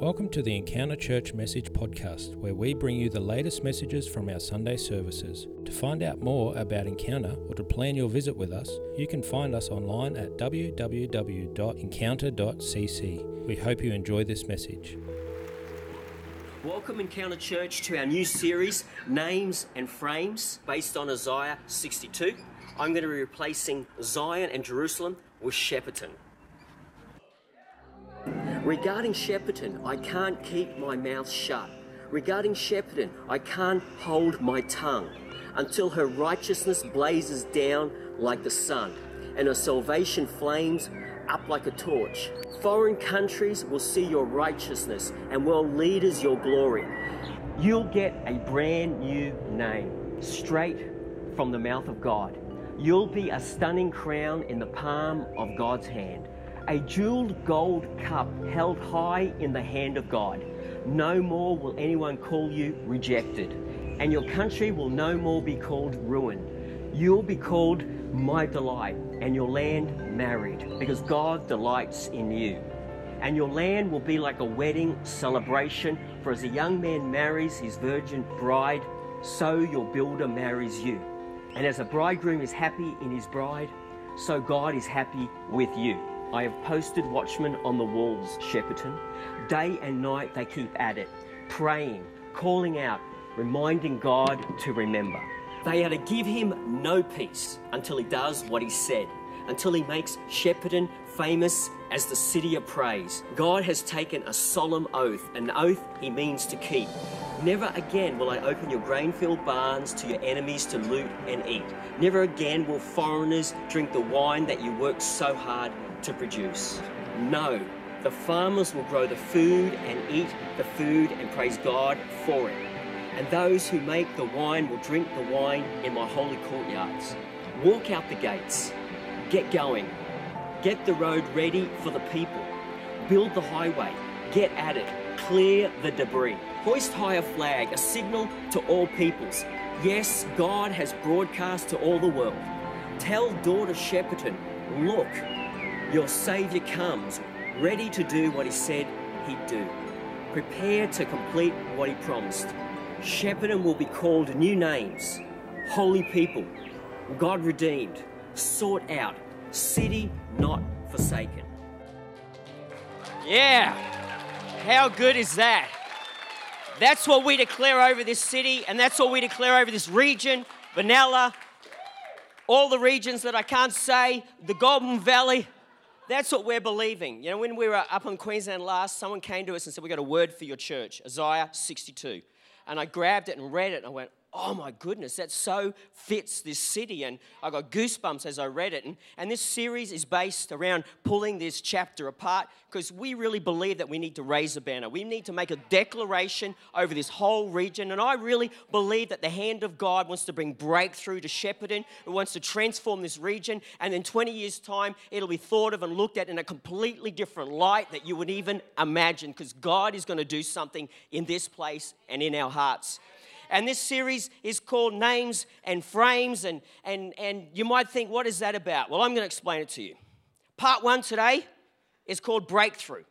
Welcome to the Encounter Church Message Podcast, where we bring you the latest messages from our Sunday services. To find out more about Encounter or to plan your visit with us, you can find us online at www.encounter.cc. We hope you enjoy this message. Welcome, Encounter Church, to our new series, Names and Frames, based on Isaiah 62. I'm going to be replacing Zion and Jerusalem with Shepparton. Regarding Shepparton, I can't keep my mouth shut. Regarding Shepparton, I can't hold my tongue until her righteousness blazes down like the sun and her salvation flames up like a torch. Foreign countries will see your righteousness and world leaders your glory. You'll get a brand new name straight from the mouth of God. You'll be a stunning crown in the palm of God's hand a jeweled gold cup held high in the hand of God. No more will anyone call you rejected, and your country will no more be called ruin. You'll be called my delight, and your land married, because God delights in you. And your land will be like a wedding celebration, for as a young man marries his virgin bride, so your builder marries you. And as a bridegroom is happy in his bride, so God is happy with you. I have posted watchmen on the walls, Shepparton. Day and night they keep at it, praying, calling out, reminding God to remember. They are to give him no peace until he does what he said, until he makes Shepparton famous as the city of praise. God has taken a solemn oath, an oath he means to keep. Never again will I open your grain filled barns to your enemies to loot and eat. Never again will foreigners drink the wine that you worked so hard to produce. No, the farmers will grow the food and eat the food and praise God for it. And those who make the wine will drink the wine in my holy courtyards. Walk out the gates. Get going. Get the road ready for the people. Build the highway. Get at it. Clear the debris. Hoist high a flag, a signal to all peoples. Yes, God has broadcast to all the world. Tell daughter Shepparton, look, your Saviour comes, ready to do what He said He'd do. Prepare to complete what He promised. Shepparton will be called new names, holy people, God redeemed, sought out, city not forsaken. Yeah, how good is that? That's what we declare over this city, and that's what we declare over this region, Vanilla, all the regions that I can't say, the Goulburn Valley. That's what we're believing. You know, when we were up in Queensland last, someone came to us and said, We got a word for your church, Isaiah 62. And I grabbed it and read it and I went, oh my goodness, that so fits this city. And I got goosebumps as I read it. And, and this series is based around pulling this chapter apart because we really believe that we need to raise a banner. We need to make a declaration over this whole region. And I really believe that the hand of God wants to bring breakthrough to Shepparton, it wants to transform this region. And in 20 years' time, it'll be thought of and looked at in a completely different light that you would even imagine because God is going to do something in this place and in our hearts. And this series is called Names and Frames. And, and, and you might think, what is that about? Well, I'm going to explain it to you. Part one today is called Breakthrough.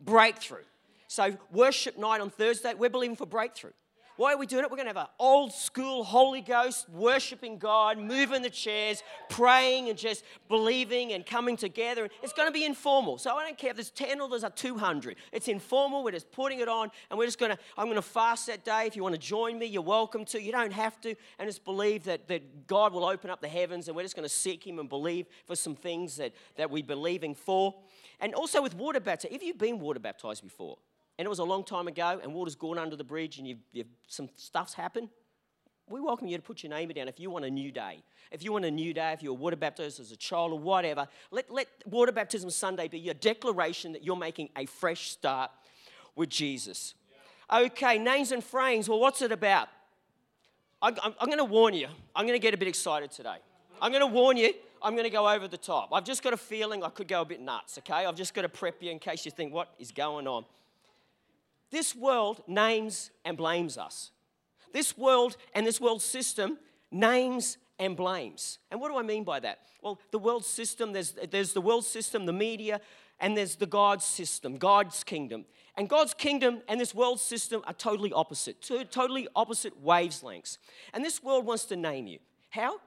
Breakthrough. So, worship night on Thursday, we're believing for breakthrough. Why are we doing it? We're going to have an old school Holy Ghost worshiping God, moving the chairs, praying and just believing and coming together. It's going to be informal. So I don't care if there's 10 or there's a 200. It's informal. We're just putting it on and we're just going to, I'm going to fast that day. If you want to join me, you're welcome to. You don't have to. And just believe that, that God will open up the heavens and we're just going to seek Him and believe for some things that, that we're believing for. And also with water baptism. If you've been water baptized before, and it was a long time ago, and water's gone under the bridge, and you've, you've, some stuff's happened, we welcome you to put your name down if you want a new day. If you want a new day, if you're water baptized as a child or whatever, let, let Water Baptism Sunday be your declaration that you're making a fresh start with Jesus. Okay, names and frames. Well, what's it about? I, I'm, I'm going to warn you. I'm going to get a bit excited today. I'm going to warn you. I'm going to go over the top. I've just got a feeling I could go a bit nuts, okay? I've just got to prep you in case you think, what is going on? This world names and blames us. This world and this world system names and blames. And what do I mean by that? Well, the world system, there's, there's the world system, the media, and there's the God's system, God's kingdom. And God's kingdom and this world system are totally opposite, two totally opposite wavelengths. And this world wants to name you. How?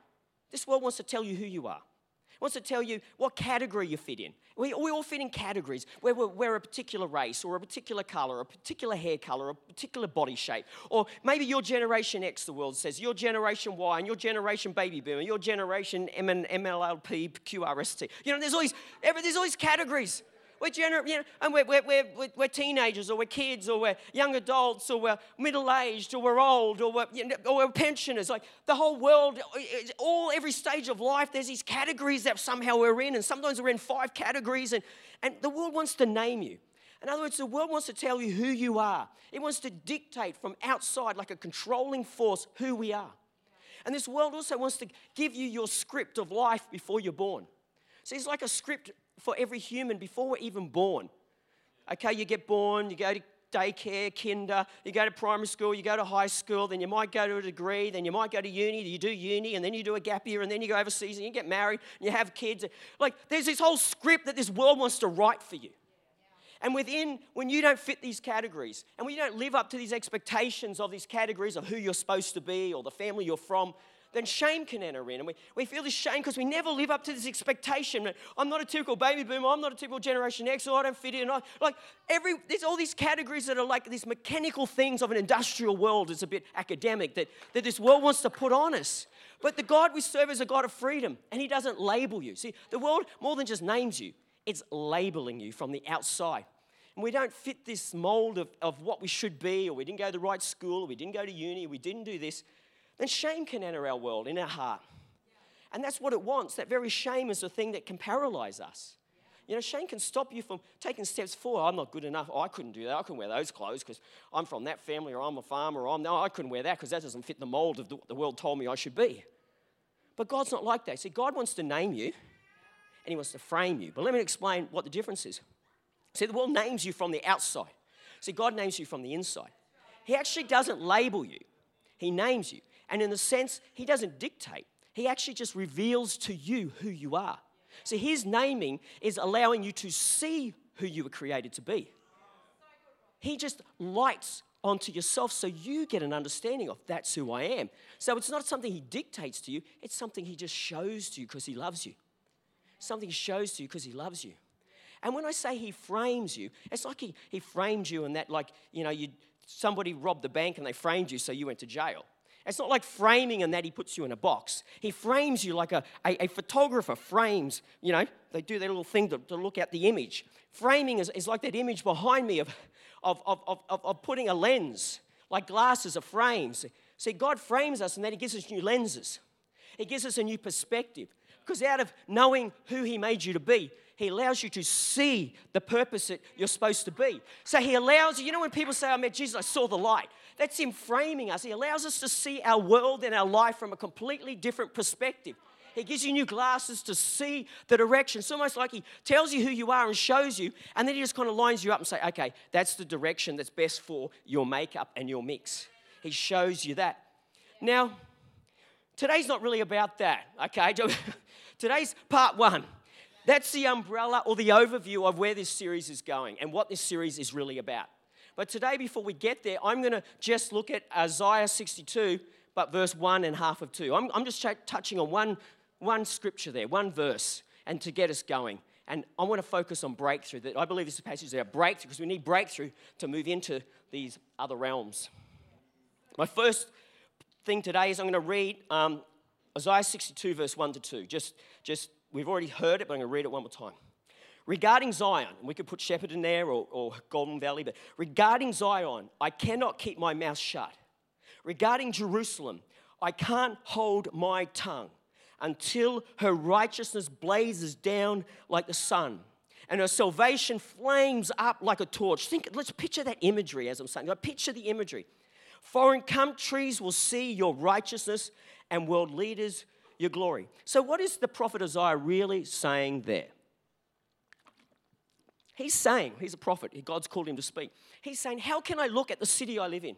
This world wants to tell you who you are. It wants to tell you what category you fit in. We, we all fit in categories where we're, we're, a particular race or a particular color, a particular hair color, a particular body shape. Or maybe your generation X, the world says, your generation Y, and your generation baby boomer, your generation M- MLLP, QRST. You know, there's these, there's these categories. We're, gener- you know, and we're, we're, we're, we're, teenagers, or we're kids, or we're young adults, or we're middle aged, or we're old, or we're, you know, or we're pensioners. Like the whole world, all every stage of life, there's these categories that somehow we're in, and sometimes we're in five categories, and, and the world wants to name you. In other words, the world wants to tell you who you are. It wants to dictate from outside, like a controlling force, who we are. And this world also wants to give you your script of life before you're born. So it's like a script for every human before we're even born. Okay, you get born, you go to daycare, kinder, you go to primary school, you go to high school, then you might go to a degree, then you might go to uni, you do uni, and then you do a gap year, and then you go overseas and you get married and you have kids. Like, there's this whole script that this world wants to write for you. And within, when you don't fit these categories, and when you don't live up to these expectations of these categories of who you're supposed to be or the family you're from, then shame can enter in. And we, we feel this shame because we never live up to this expectation. I'm not a typical baby boomer. I'm not a typical Generation X. Or I don't fit in. I, like every, there's all these categories that are like these mechanical things of an industrial world. It's a bit academic that, that this world wants to put on us. But the God we serve is a God of freedom, and He doesn't label you. See, the world more than just names you, it's labeling you from the outside. And we don't fit this mold of, of what we should be, or we didn't go to the right school, or we didn't go to uni, or we didn't do this then shame can enter our world, in our heart. And that's what it wants. That very shame is the thing that can paralyze us. You know, shame can stop you from taking steps forward. I'm not good enough. Oh, I couldn't do that. I couldn't wear those clothes because I'm from that family or I'm a farmer or I'm, no, I couldn't wear that because that doesn't fit the mold of what the world told me I should be. But God's not like that. See, God wants to name you and He wants to frame you. But let me explain what the difference is. See, the world names you from the outside. See, God names you from the inside. He actually doesn't label you, He names you. And in a sense, he doesn't dictate, he actually just reveals to you who you are. So his naming is allowing you to see who you were created to be. He just lights onto yourself so you get an understanding of that's who I am. So it's not something he dictates to you, it's something he just shows to you because he loves you. Something he shows to you because he loves you. And when I say he frames you, it's like he, he framed you and that, like, you know, you somebody robbed the bank and they framed you so you went to jail. It's not like framing and that he puts you in a box. He frames you like a, a, a photographer frames, you know, they do their little thing to, to look at the image. Framing is, is like that image behind me of, of, of, of, of putting a lens, like glasses are frames. See, God frames us and then He gives us new lenses. He gives us a new perspective. Because out of knowing who He made you to be, He allows you to see the purpose that you're supposed to be. So He allows you, you know, when people say, I met Jesus, I saw the light. That's Him framing us. He allows us to see our world and our life from a completely different perspective. He gives you new glasses to see the direction. It's almost like He tells you who you are and shows you, and then He just kind of lines you up and say, okay, that's the direction that's best for your makeup and your mix. He shows you that. Now, today's not really about that, okay? today's part one. That's the umbrella or the overview of where this series is going and what this series is really about. But today, before we get there, I'm going to just look at Isaiah 62, but verse 1 and half of 2. I'm, I'm just touching on one, one scripture there, one verse, and to get us going. And I want to focus on breakthrough. That I believe this passage is breakthrough because we need breakthrough to move into these other realms. My first thing today is I'm going to read um, Isaiah 62, verse 1 to 2. Just, just, we've already heard it, but I'm going to read it one more time. Regarding Zion, we could put Shepherd in there or, or Goulburn Valley, but regarding Zion, I cannot keep my mouth shut. Regarding Jerusalem, I can't hold my tongue until her righteousness blazes down like the sun and her salvation flames up like a torch. Think, let's picture that imagery as I'm saying. Picture the imagery. Foreign countries will see your righteousness and world leaders your glory. So, what is the prophet Isaiah really saying there? He's saying, he's a prophet, God's called him to speak. He's saying, How can I look at the city I live in?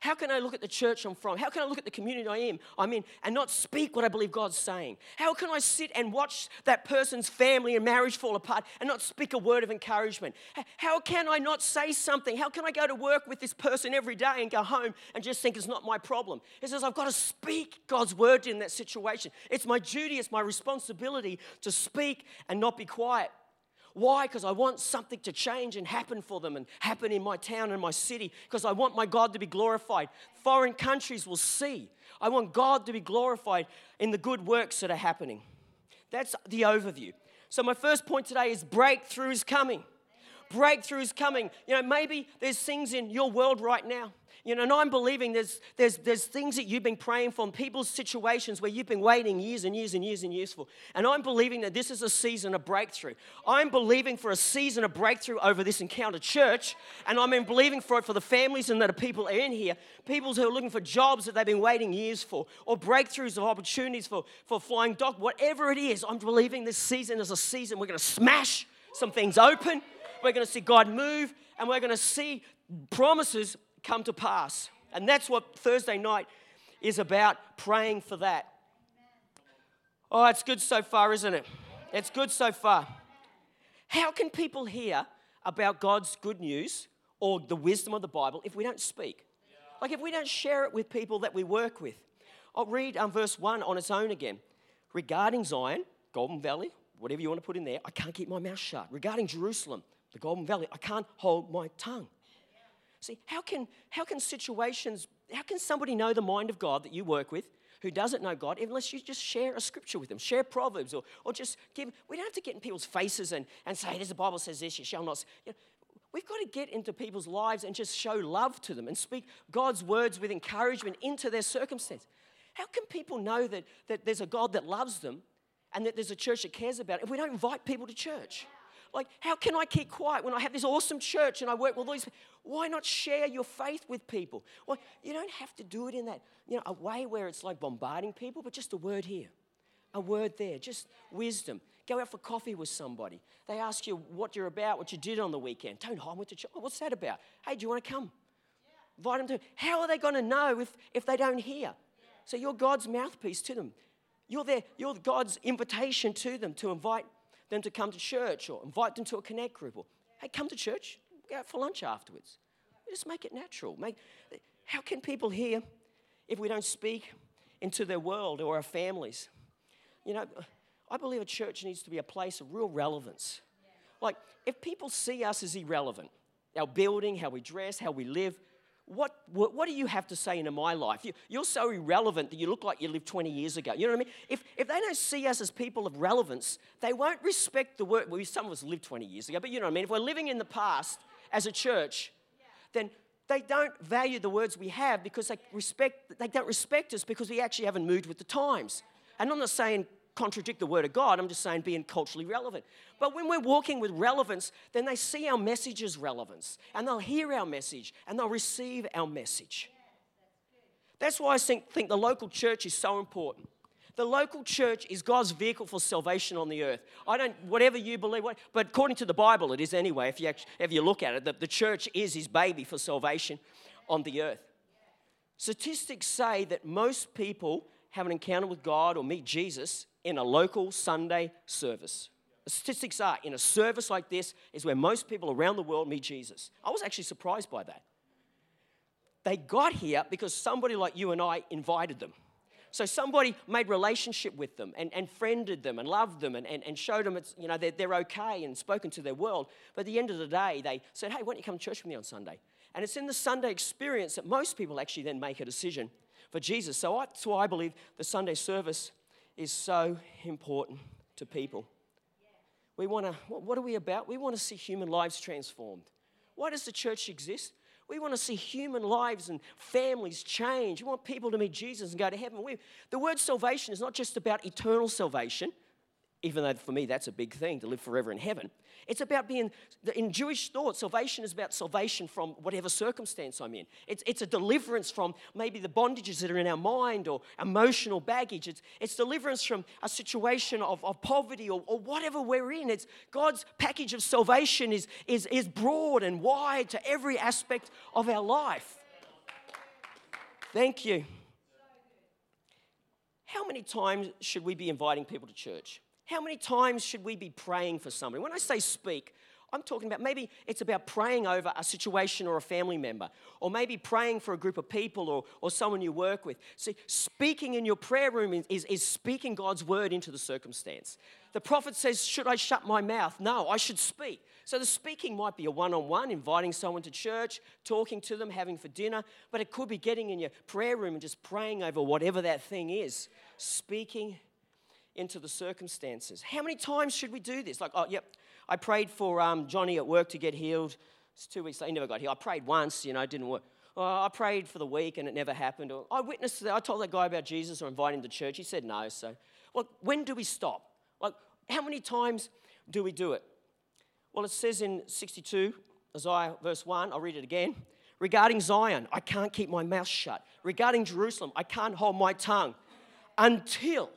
How can I look at the church I'm from? How can I look at the community I am I'm in and not speak what I believe God's saying? How can I sit and watch that person's family and marriage fall apart and not speak a word of encouragement? How can I not say something? How can I go to work with this person every day and go home and just think it's not my problem? He says, I've got to speak God's word in that situation. It's my duty, it's my responsibility to speak and not be quiet. Why? Because I want something to change and happen for them and happen in my town and my city because I want my God to be glorified. Foreign countries will see. I want God to be glorified in the good works that are happening. That's the overview. So, my first point today is breakthrough is coming. Breakthrough is coming. You know, maybe there's things in your world right now you know, and I'm believing there's, there's, there's things that you've been praying for, people's situations where you've been waiting years and years and years and years for. And I'm believing that this is a season of breakthrough. I'm believing for a season of breakthrough over this encounter church. And I'm believing for it for the families and that are people are in here, people who are looking for jobs that they've been waiting years for, or breakthroughs of opportunities for, for flying dock, whatever it is. I'm believing this season is a season we're going to smash some things open. We're going to see God move, and we're going to see promises come to pass. And that's what Thursday night is about praying for that. Oh, it's good so far, isn't it? It's good so far. How can people hear about God's good news or the wisdom of the Bible if we don't speak? Like if we don't share it with people that we work with. I'll read um, verse 1 on its own again. Regarding Zion, Goulburn Valley, whatever you want to put in there, I can't keep my mouth shut. Regarding Jerusalem, the Goulburn Valley, I can't hold my tongue. See, how can, how can situations, how can somebody know the mind of God that you work with who doesn't know God unless you just share a scripture with them, share Proverbs, or, or just give, we don't have to get in people's faces and, and say, there's the Bible says this, you shall not. You know, we've got to get into people's lives and just show love to them and speak God's words with encouragement into their circumstance. How can people know that, that there's a God that loves them and that there's a church that cares about it if we don't invite people to church? Like, how can I keep quiet when I have this awesome church and I work with all these? Why not share your faith with people? Well, you don't have to do it in that, you know, a way where it's like bombarding people, but just a word here, a word there, just wisdom. Go out for coffee with somebody. They ask you what you're about, what you did on the weekend. Don't hide with the church. Oh, what's that about? Hey, do you want to come? Invite them to. How are they going to know if, if they don't hear? So you're God's mouthpiece to them. You're there. You're God's invitation to them to invite them to come to church or invite them to a connect group or, hey, come to church, go out for lunch afterwards. Just make it natural. Make, how can people hear if we don't speak into their world or our families? You know, I believe a church needs to be a place of real relevance. Like, if people see us as irrelevant, our building, how we dress, how we live, what, what, what, do you have to say into my life? You, are so irrelevant that you look like you lived 20 years ago. You know what I mean? If, if they don't see us as people of relevance, they won't respect the work. Well, some of us lived 20 years ago, but you know what I mean? If we're living in the past as a church, then they don't value the words we have because they, respect, they don't respect us because we actually haven't moved with the times. And I'm not saying contradict the word of God. I'm just saying being culturally relevant. But when we're walking with relevance, then they see our message as relevance and they'll hear our message and they'll receive our message. That's why I think, think the local church is so important. The local church is God's vehicle for salvation on the earth. I don't, whatever you believe, but according to the Bible, it is anyway. If you, actually, if you look at it, the, the church is his baby for salvation on the earth. Statistics say that most people have an encounter with God or meet Jesus in a local Sunday service. The statistics are in a service like this is where most people around the world meet Jesus. I was actually surprised by that. They got here because somebody like you and I invited them. So somebody made relationship with them and, and friended them and loved them and, and, and showed them it's, you know, they're, they're okay and spoken to their world. But at the end of the day, they said, hey, why don't you come to church with me on Sunday? And it's in the Sunday experience that most people actually then make a decision for Jesus. So that's why I believe the Sunday service is so important to people. We want to, what are we about? We want to see human lives transformed. Why does the church exist? We want to see human lives and families change. We want people to meet Jesus and go to heaven. We, the word salvation is not just about eternal salvation, even though for me that's a big thing to live forever in heaven. It's about being, in Jewish thought, salvation is about salvation from whatever circumstance I'm in. It's, it's a deliverance from maybe the bondages that are in our mind or emotional baggage. It's, it's deliverance from a situation of, of poverty or, or whatever we're in. It's God's package of salvation is, is, is broad and wide to every aspect of our life. Thank you. How many times should we be inviting people to church? How many times should we be praying for somebody? When I say speak, I'm talking about maybe it's about praying over a situation or a family member, or maybe praying for a group of people or, or someone you work with. See, speaking in your prayer room is, is speaking God's word into the circumstance. The prophet says, Should I shut my mouth? No, I should speak. So the speaking might be a one on one, inviting someone to church, talking to them, having for dinner, but it could be getting in your prayer room and just praying over whatever that thing is, speaking into the circumstances. How many times should we do this? Like, oh, yep, I prayed for um, Johnny at work to get healed. It's two weeks later, he never got healed. I prayed once, you know, it didn't work. Oh, I prayed for the week and it never happened. Or I witnessed that. I told that guy about Jesus or invited him to church. He said no. So, well, when do we stop? Like, how many times do we do it? Well, it says in 62, Isaiah verse 1, I'll read it again. Regarding Zion, I can't keep my mouth shut. Regarding Jerusalem, I can't hold my tongue until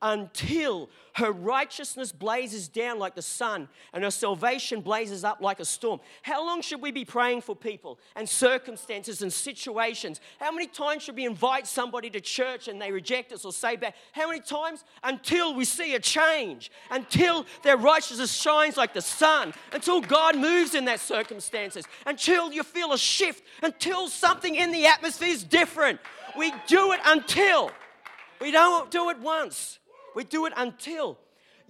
until her righteousness blazes down like the sun and her salvation blazes up like a storm. How long should we be praying for people and circumstances and situations? How many times should we invite somebody to church and they reject us or say back? How many times? Until we see a change, until their righteousness shines like the sun, until God moves in that circumstances, until you feel a shift, until something in the atmosphere is different. We do it until. We don't do it once. We do it until.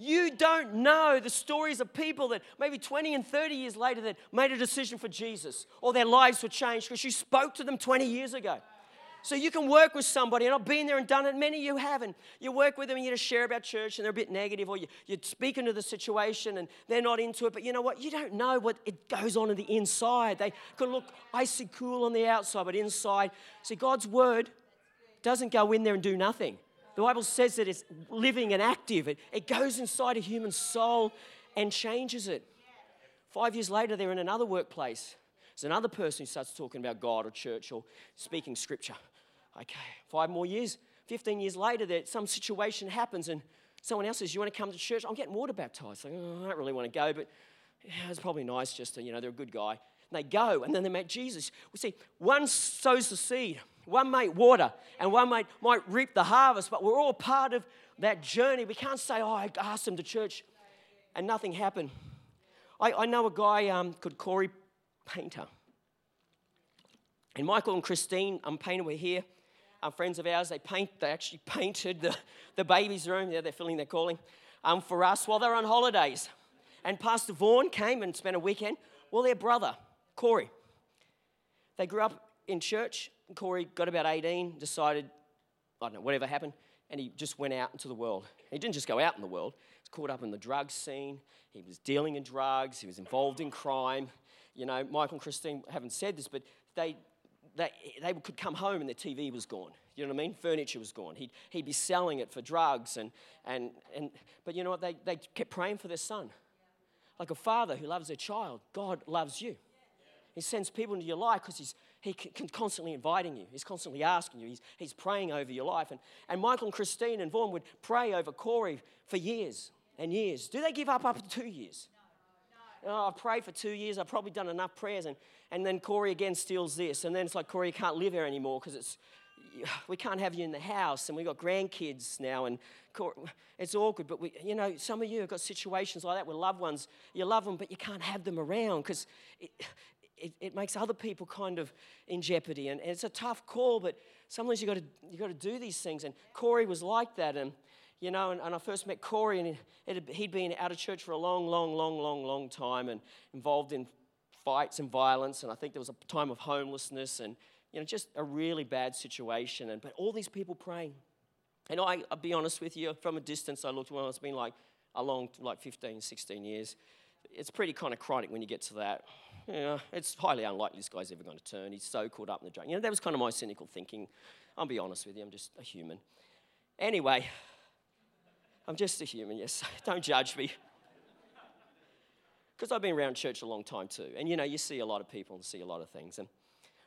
You don't know the stories of people that maybe 20 and 30 years later that made a decision for Jesus or their lives were changed because you spoke to them 20 years ago. So you can work with somebody, and I've been there and done it. Many of you haven't. You work with them and you just share about church and they're a bit negative, or you, you speak into the situation and they're not into it. But you know what? You don't know what it goes on in the inside. They could look icy cool on the outside, but inside. See, God's word doesn't go in there and do nothing. The Bible says that it's living and active. It, it goes inside a human soul and changes it. Five years later, they're in another workplace. There's another person who starts talking about God or church or speaking scripture. Okay, five more years, 15 years later, that some situation happens and someone else says, You want to come to church? I'm getting water baptized. Like, oh, I don't really want to go, but yeah, it's probably nice just to, you know, they're a good guy. And they go and then they meet Jesus. We see, one sows the seed, one might water, and one might, might reap the harvest, but we're all part of that journey. We can't say, oh, I asked them to church and nothing happened. I, I know a guy um, called Corey Painter. And Michael and Christine um, Painter were here. Um, friends of ours, they paint. They actually painted the, the baby's room. Yeah, they're filling their calling um, for us while they're on holidays. And Pastor Vaughan came and spent a weekend. Well, their brother, Corey, they grew up in church Corey got about 18, decided, I don't know, whatever happened, and he just went out into the world. He didn't just go out in the world, he was caught up in the drug scene. He was dealing in drugs, he was involved in crime. You know, Michael and Christine haven't said this, but they, they, they could come home and their TV was gone. You know what I mean? Furniture was gone. He'd, he'd be selling it for drugs. And, and, and, but you know what? They, they kept praying for their son. Like a father who loves their child, God loves you. He sends people into your life because he's, He's constantly inviting you. He's constantly asking you. He's, he's praying over your life. And, and Michael and Christine and Vaughan would pray over Corey for years and years. Do they give up after two years? No, no. Oh, I've prayed for two years. I've probably done enough prayers. And, and then Corey again steals this. And then it's like, Corey, you can't live here anymore because it's, we can't have you in the house. And we've got grandkids now. And it's awkward. But, we, you know, some of you have got situations like that with loved ones. You love them, but you can't have them around because it, it makes other people kind of in jeopardy. And, and it's a tough call, but sometimes you've got to, you got to do these things. And Corey was like that. And, you know, and, and I first met Corey, and it, he'd been out of church for a long, long, long, long, long time and involved in fights and violence. And I think there was a time of homelessness and, you know, just a really bad situation. And, but all these people praying. And I, I'll be honest with you, from a distance, I looked, well, it's been like a long, like 15, 16 years. It's pretty kind of chronic when you get to that yeah, it's highly unlikely this guy's ever going to turn. He's so caught up in the drug. You know, that was kind of my cynical thinking. I'll be honest with you, I'm just a human. Anyway, I'm just a human, yes. Don't judge me. Because I've been around church a long time too. And you know, you see a lot of people and see a lot of things. And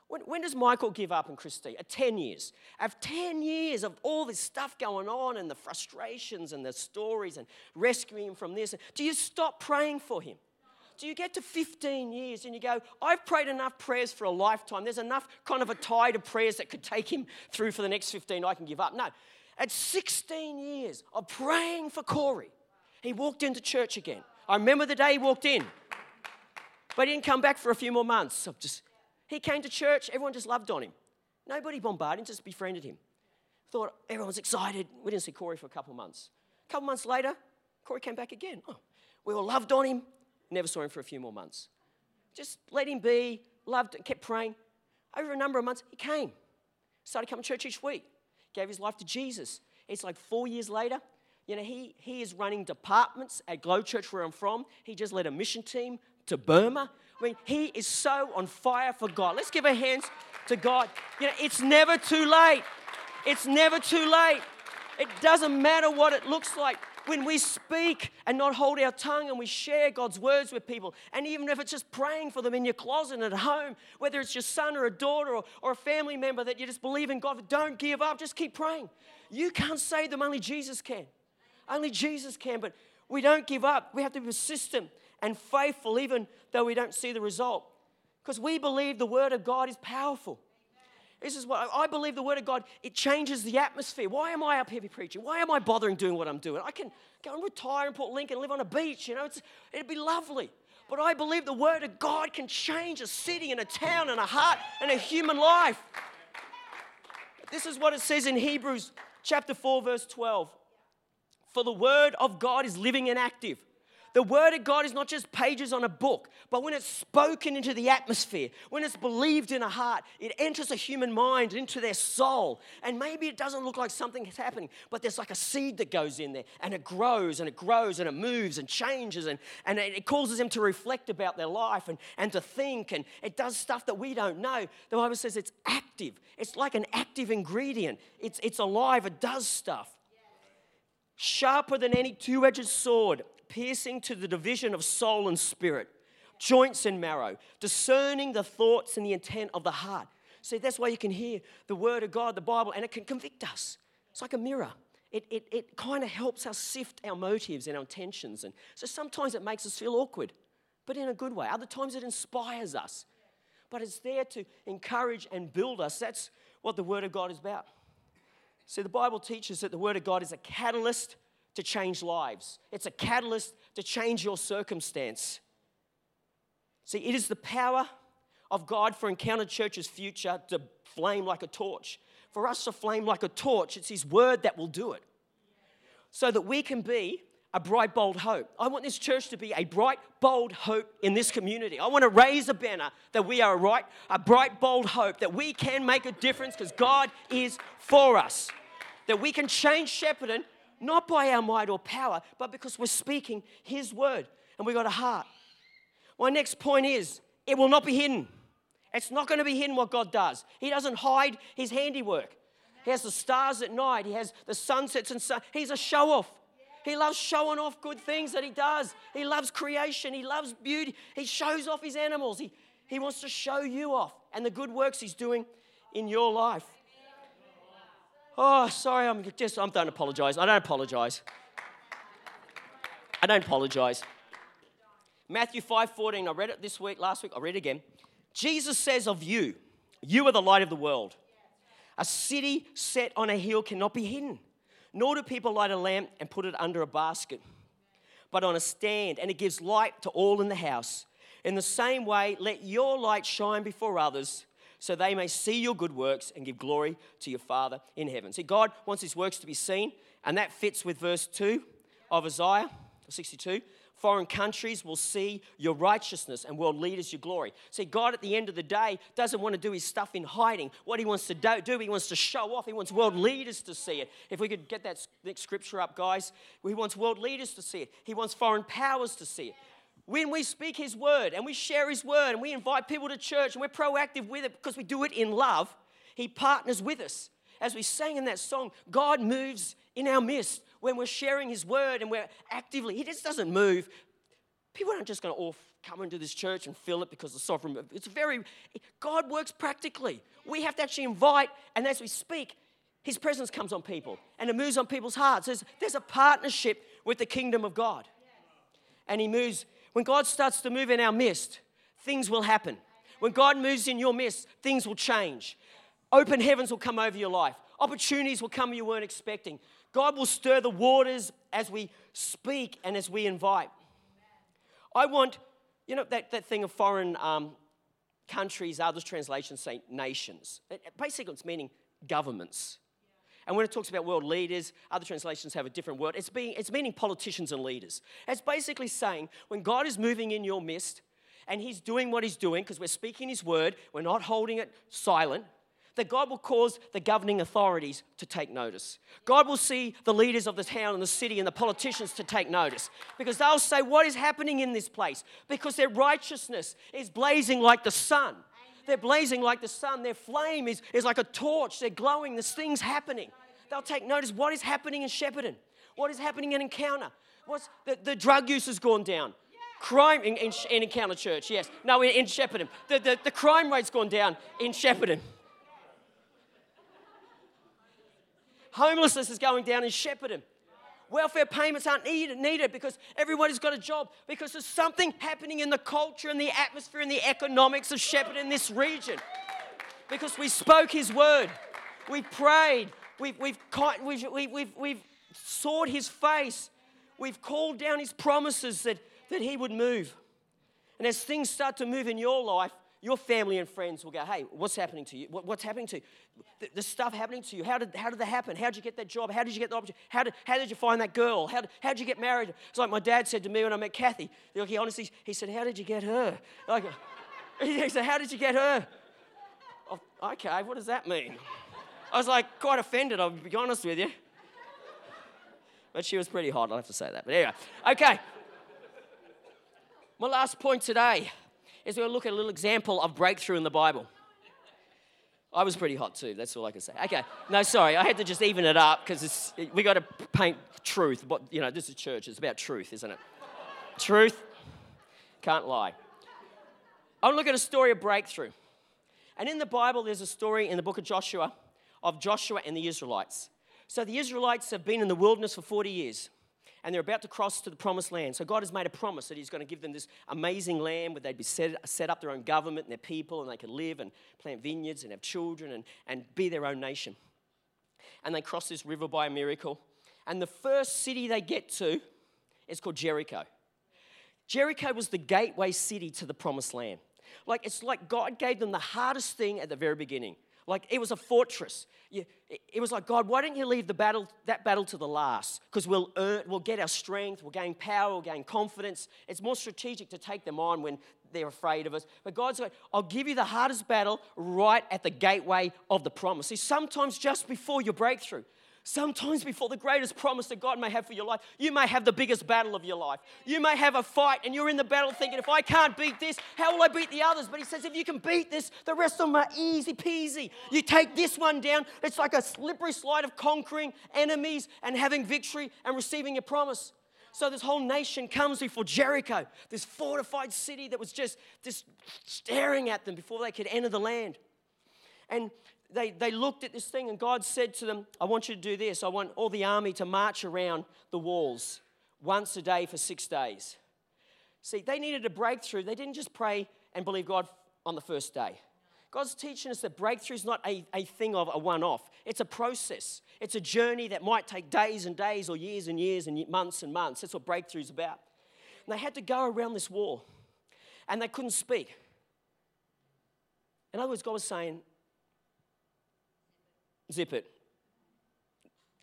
when, when does Michael give up and Christy? At uh, 10 years. After 10 years of all this stuff going on and the frustrations and the stories and rescuing him from this, do you stop praying for him? Do you get to 15 years and you go, I've prayed enough prayers for a lifetime. There's enough kind of a tide of prayers that could take him through for the next 15. I can give up. No. At 16 years of praying for Corey, he walked into church again. I remember the day he walked in, but he didn't come back for a few more months. Just, he came to church, everyone just loved on him. Nobody bombarded him, just befriended him. Thought everyone was excited. We didn't see Corey for a couple of months. A couple months later, Corey came back again. Oh, we all loved on him, never saw him for a few more months. Just let him be, loved, kept praying. Over a number of months, he came. Started coming to church each week, gave his life to Jesus. It's like four years later, you know, he, he is running departments at Glow Church where I'm from. He just led a mission team to Burma. I mean, he is so on fire for God. Let's give a hands to God. You know, it's never too late. It's never too late. It doesn't matter what it looks like when we speak and not hold our tongue and we share God's words with people, and even if it's just praying for them in your closet at home, whether it's your son or a daughter or, or a family member that you just believe in God, don't give up, just keep praying. You can't save them, only Jesus can. Only Jesus can, but we don't give up. We have to be persistent and faithful, even though we don't see the result, because we believe the Word of God is powerful. This is what I believe the Word of God, it changes the atmosphere. Why am I up here preaching? Why am I bothering doing what I'm doing? I can go and retire in Port Lincoln and live on a beach, you know, it'd be lovely. But I believe the Word of God can change a city and a town and a heart and a human life. This is what it says in Hebrews chapter 4, verse 12. For the Word of God is living and active the Word of God is not just pages on a book, but when it's spoken into the atmosphere, when it's believed in a heart, it enters a human mind into their soul. And maybe it doesn't look like something is happening, but there's like a seed that goes in there and it grows and it grows and it moves and changes and, and it causes them to reflect about their life and, and to think and it does stuff that we don't know. The Bible says it's active, it's like an active ingredient, it's, it's alive, it does stuff. Sharper than any two edged sword, piercing to the division of soul and spirit, joints and marrow, discerning the thoughts and the intent of the heart. See, that's why you can hear the word of God, the Bible, and it can convict us. It's like a mirror. It, it, it kind of helps us sift our motives and our intentions. And so sometimes it makes us feel awkward, but in a good way. Other times it inspires us. But it's there to encourage and build us. That's what the Word of God is about. See, the Bible teaches that the Word of God is a catalyst to change lives, it's a catalyst to change your circumstance. See, it is the power of God for Encounter Church's future to flame like a torch. For us to flame like a torch, it's His word that will do it. So that we can be a bright, bold hope. I want this church to be a bright, bold hope in this community. I want to raise a banner that we are a, right, a bright, bold hope, that we can make a difference because God is for us. That we can change Shepparton not by our might or power, but because we're speaking His word and we've got a heart. My next point is it will not be hidden. It's not going to be hidden what God does. He doesn't hide His handiwork. He has the stars at night, He has the sunsets and sun. He's a show off. He loves showing off good things that He does. He loves creation, He loves beauty. He shows off His animals. He, he wants to show you off and the good works He's doing in your life. Oh, sorry, I'm just, I don't apologize. I don't apologize. I don't apologize. Matthew 5 14, I read it this week, last week, I read it again. Jesus says of you, you are the light of the world. A city set on a hill cannot be hidden, nor do people light a lamp and put it under a basket, but on a stand, and it gives light to all in the house. In the same way, let your light shine before others so they may see your good works and give glory to your Father in heaven. See, God wants his works to be seen, and that fits with verse 2 of Isaiah 62. Foreign countries will see your righteousness and world leaders your glory. See, God at the end of the day doesn't want to do his stuff in hiding. What he wants to do, he wants to show off. He wants world leaders to see it. If we could get that next scripture up, guys, he wants world leaders to see it. He wants foreign powers to see it when we speak His word and we share His word and we invite people to church and we're proactive with it because we do it in love, He partners with us. As we sang in that song, God moves in our midst when we're sharing His word and we're actively, He just doesn't move. People aren't just going to all come into this church and fill it because the sovereign. It's very, God works practically. We have to actually invite, and as we speak, His presence comes on people and it moves on people's hearts. There's, there's a partnership with the kingdom of God. And He moves When God starts to move in our midst, things will happen. When God moves in your midst, things will change. Open heavens will come over your life. Opportunities will come you weren't expecting. God will stir the waters as we speak and as we invite. I want, you know, that, that thing of foreign um, countries, others translations say nations. It, basically, it's meaning governments. And when it talks about world leaders, other translations have a different word. It's, being, it's meaning politicians and leaders. It's basically saying when God is moving in your midst and He's doing what He's doing, because we're speaking His word, we're not holding it silent, that God will cause the governing authorities to take notice. God will see the leaders of the town and the city and the politicians to take notice because they'll say, What is happening in this place? Because their righteousness is blazing like the sun. They're blazing like the sun. Their flame is, is like a torch. They're glowing. There's things happening. They'll take notice what is happening in Shepparton, what is happening in Encounter. What's the, the drug use has gone down. Crime in, in, in Encounter Church, yes. No, in, in Shepparton. The, the, the crime rate's gone down in Shepparton. Homelessness is going down in Shepparton. Welfare payments aren't needed, needed because everybody's got a job, because there's something happening in the culture and the atmosphere and the economics of Shepparton in this region. Because we spoke His word, we prayed, we've, we've, we've, we've, we've sought His face, we've called down His promises that, that He would move. And as things start to move in your life, your family and friends will go, hey, what's happening to you? What, what's happening to you? The, the, stuff happening to you. How did, how did that happen? How did you get that job? How did you get the opportunity? How did, how did you find that girl? How did, how did you get married? It's like my dad said to me when I met Kathy. He honestly, he said, how did you get her? Like, he said, how did you get her? Oh, okay, what does that mean? I was like quite offended, I'll be honest with you. But she was pretty hot, I'll have to say that. But anyway, okay. My last point today is we're going to look at a little example of breakthrough in the Bible. I was pretty hot too, that's all I can say. Okay, no, sorry, I had to just even it up because we got to paint truth. But, you know, this is church, it's about truth, isn't it? truth, can't lie. I want to look at a story of breakthrough. And in the Bible, there's a story in the book of Joshua of Joshua and the Israelites. So the Israelites have been in the wilderness for 40 years and they're about to cross to the promised land. So God has made a promise that He's going to give them this amazing land where they'd be set, set up their own government and their people, and they could live and plant vineyards and have children and, and be their own nation. And they cross this river by a miracle. And the first city they get to is called Jericho. Jericho was the gateway city to the promised land. Like it's like God gave them the hardest thing at the very beginning. Like it was a fortress. it was like, God, why don't you leave the battle, that battle to the last? Because we'll earn, we'll get our strength, we'll gain power, we'll gain confidence. It's more strategic to take them on when they're afraid of us. But God's like, I'll give you the hardest battle right at the gateway of the promise. See, sometimes just before your breakthrough, Sometimes, before the greatest promise that God may have for your life, you may have the biggest battle of your life. You may have a fight and you're in the battle thinking, if I can't beat this, how will I beat the others? But He says, if you can beat this, the rest of them are easy peasy. You take this one down, it's like a slippery slide of conquering enemies and having victory and receiving your promise. So this whole nation comes before Jericho, this fortified city that was just, just staring at them before they could enter the land. And they, they looked at this thing, and God said to them, I want you to do this. I want all the army to march around the walls once a day for six days. See, they needed a breakthrough. They didn't just pray and believe God on the first day. God's teaching us that breakthrough is not a, a thing of a one off, it's a process. It's a journey that might take days and days or years and years and months and months. That's what breakthrough is about. And they had to go around this wall and they couldn't speak. In other words, God was saying, Zip it.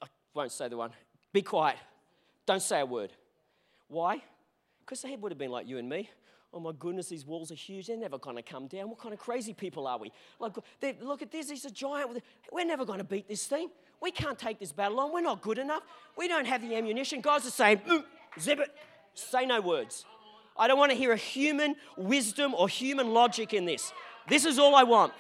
I won't say the one. Be quiet. Don't say a word. Why? Because they would have been like you and me. Oh my goodness, these walls are huge. They're never going to come down. What kind of crazy people are we? Like, look at this. He's a giant. We're never going to beat this thing. We can't take this battle on. We're not good enough. We don't have the ammunition. Guys are saying, mm, zip it. Say no words. I don't want to hear a human wisdom or human logic in this. This is all I want.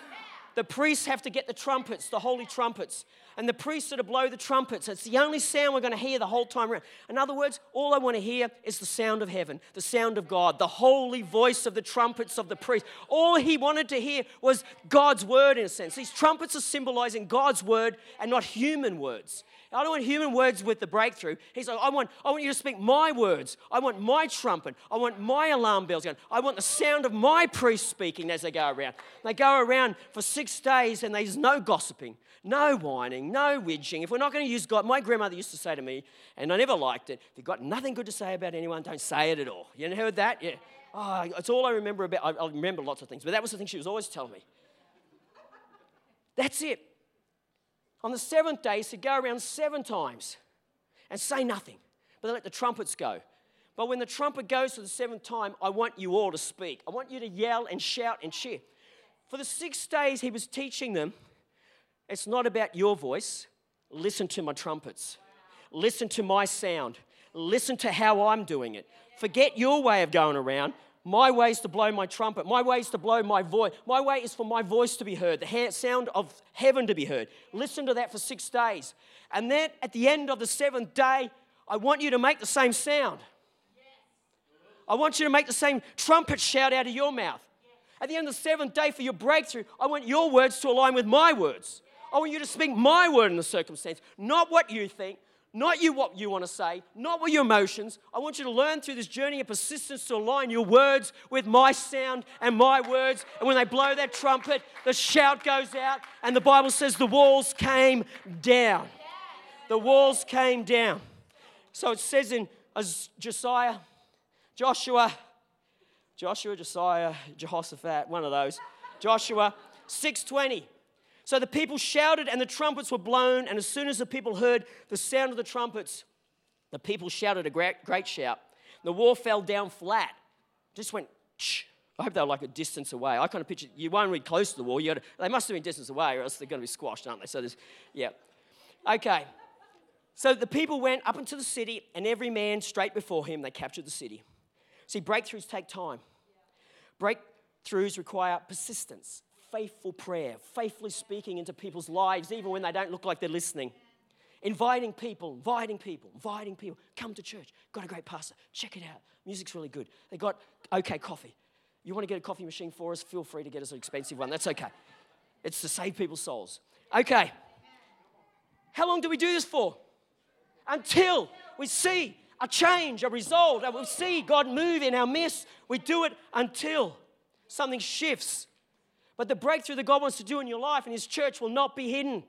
The priests have to get the trumpets, the holy trumpets, and the priests are to blow the trumpets. It's the only sound we're going to hear the whole time around. In other words, all I want to hear is the sound of heaven, the sound of God, the holy voice of the trumpets of the priest. All he wanted to hear was God's word in a sense. These trumpets are symbolizing God's word and not human words. I don't want human words with the breakthrough. He's like, I want, I want you to speak my words. I want my trumpet. I want my alarm bells going. I want the sound of my priest speaking as they go around. They go around for six days and there's no gossiping, no whining, no whinging. If we're not going to use God, my grandmother used to say to me, and I never liked it, if you've got nothing good to say about anyone, don't say it at all. You heard that? Yeah. Oh, it's all I remember about. I, I remember lots of things, but that was the thing she was always telling me. That's it. On the seventh day, he said, Go around seven times and say nothing, but let the trumpets go. But when the trumpet goes for the seventh time, I want you all to speak. I want you to yell and shout and cheer. For the six days he was teaching them, it's not about your voice. Listen to my trumpets. Listen to my sound. Listen to how I'm doing it. Forget your way of going around. My way is to blow my trumpet. My way is to blow my voice. My way is for my voice to be heard, the sound of heaven to be heard. Listen to that for six days. And then at the end of the seventh day, I want you to make the same sound. I want you to make the same trumpet shout out of your mouth. At the end of the seventh day for your breakthrough, I want your words to align with my words. I want you to speak my word in the circumstance, not what you think, not you what you want to say, not what your emotions. I want you to learn through this journey of persistence to align your words with my sound and my words. And when they blow that trumpet, the shout goes out, and the Bible says the walls came down. The walls came down. So it says in Josiah, Joshua, Joshua, Josiah, Jehoshaphat, one of those. Joshua 620. So the people shouted, and the trumpets were blown. And as soon as the people heard the sound of the trumpets, the people shouted a great, great shout. The wall fell down flat. Just went, Shh. I hope they were like a distance away. I kind of picture you won't read close to the wall. You to, they must have been distance away, or else they're going to be squashed, aren't they? So there's, yeah. Okay. So the people went up into the city, and every man straight before him, they captured the city. See, breakthroughs take time. Breakthroughs require persistence faithful prayer, faithfully speaking into people's lives, even when they don't look like they're listening. Inviting people, inviting people, inviting people. Come to church. Got a great pastor. Check it out. Music's really good. They got okay coffee. You want to get a coffee machine for us? Feel free to get us an expensive one. That's okay. It's to save people's souls. Okay. How long do we do this for? Until we see a change, a result, and we see God move in our midst. We do it until something shifts. But the breakthrough that God wants to do in your life and His church will not be hidden.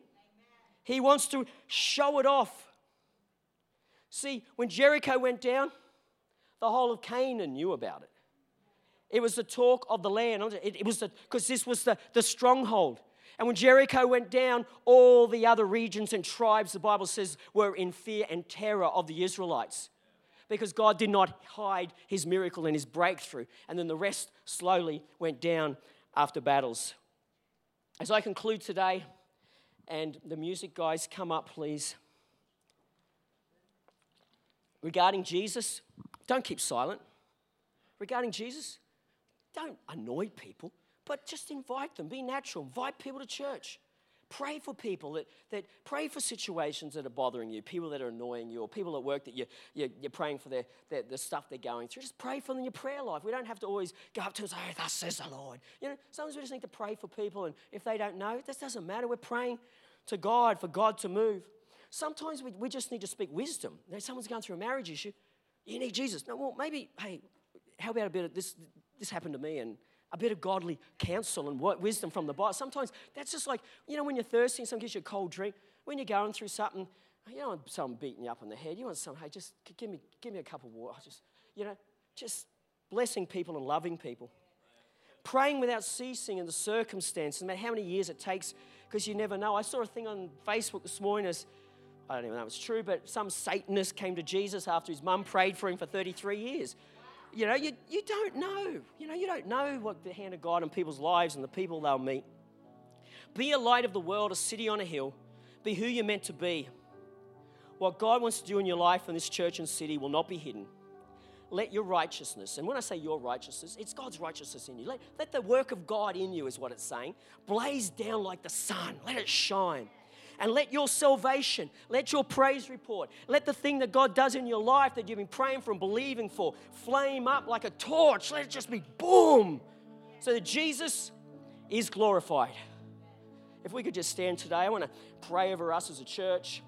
He wants to show it off. See, when Jericho went down, the whole of Canaan knew about it. It was the talk of the land. It, it was because this was the, the stronghold. And when Jericho went down, all the other regions and tribes, the Bible says, were in fear and terror of the Israelites because God did not hide his miracle and his breakthrough. And then the rest slowly went down after battles. As I conclude today, and the music guys come up, please. Regarding Jesus, don't keep silent. Regarding Jesus, don't annoy people, but just invite them. Be natural. Invite people to church. Pray for people that, that pray for situations that are bothering you, people that are annoying you, or people at work that you, you, you're praying for their, their, the stuff they're going through. Just pray for them in your prayer life. We don't have to always go up to them and say, oh, thus says the Lord. You know, sometimes we just need to pray for people, and if they don't know, that doesn't matter. We're praying to God for God to move. Sometimes we, we just need to speak wisdom. You know, someone's going through a marriage issue. You need Jesus. No, well, maybe, hey, how about a bit of this? This happened to me, and a bit of godly counsel and wisdom from the Bible. Sometimes that's just like, you know, when you're thirsty, someone gives you a cold drink. When you're going through something, you don't want someone beating you up on the head. You want someone, hey, just give me, give me a cup of water. Just, you know, just blessing people and loving people. Praying without ceasing in the circumstances, no matter how many years it takes, because you never know. I saw a thing on Facebook this morning as, I don't even know if it's true, but some Satanist came to Jesus after his mum prayed for him for 33 years you know, you, you don't know. You know, you don't know what the hand of God in people's lives and the people they'll meet. Be a light of the world, a city on a hill. Be who you're meant to be. What God wants to do in your life in this church and city will not be hidden. Let your righteousness, and when I say your righteousness, it's God's righteousness in you. Let, let the work of God in you, is what it's saying, blaze down like the sun. Let it shine. And let your salvation, let your praise report, let the thing that God does in your life that you've been praying for and believing for flame up like a torch. Let it just be boom, so that Jesus is glorified. If we could just stand today, I want to pray over us as a church.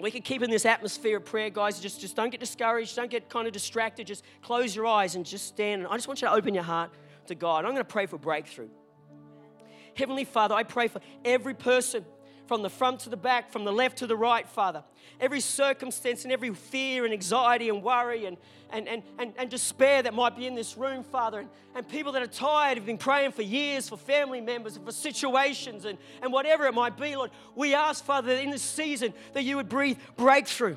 We could keep in this atmosphere of prayer, guys. Just, just don't get discouraged. Don't get kind of distracted. Just close your eyes and just stand. And I just want you to open your heart to God. I'm going to pray for breakthrough. Heavenly Father, I pray for every person from the front to the back, from the left to the right, Father. Every circumstance and every fear and anxiety and worry and, and, and, and, and despair that might be in this room, Father, and, and people that are tired, have been praying for years for family members and for situations and, and whatever it might be, Lord, we ask, Father, that in this season that you would breathe breakthrough.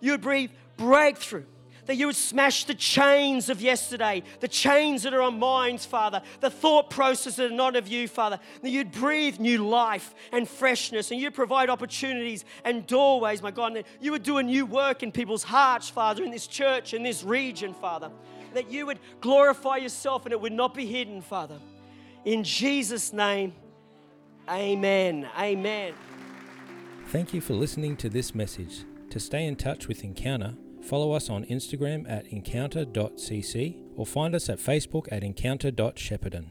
You would breathe breakthrough that you would smash the chains of yesterday, the chains that are on minds, Father, the thought processes that are not of you, Father, that you'd breathe new life and freshness, and you'd provide opportunities and doorways, my God, and that you would do a new work in people's hearts, Father, in this church, in this region, Father, that you would glorify yourself and it would not be hidden, Father. In Jesus' name, amen. Amen. Thank you for listening to this message. To stay in touch with Encounter, Follow us on Instagram at encounter.cc or find us at Facebook at encounter.shepparton.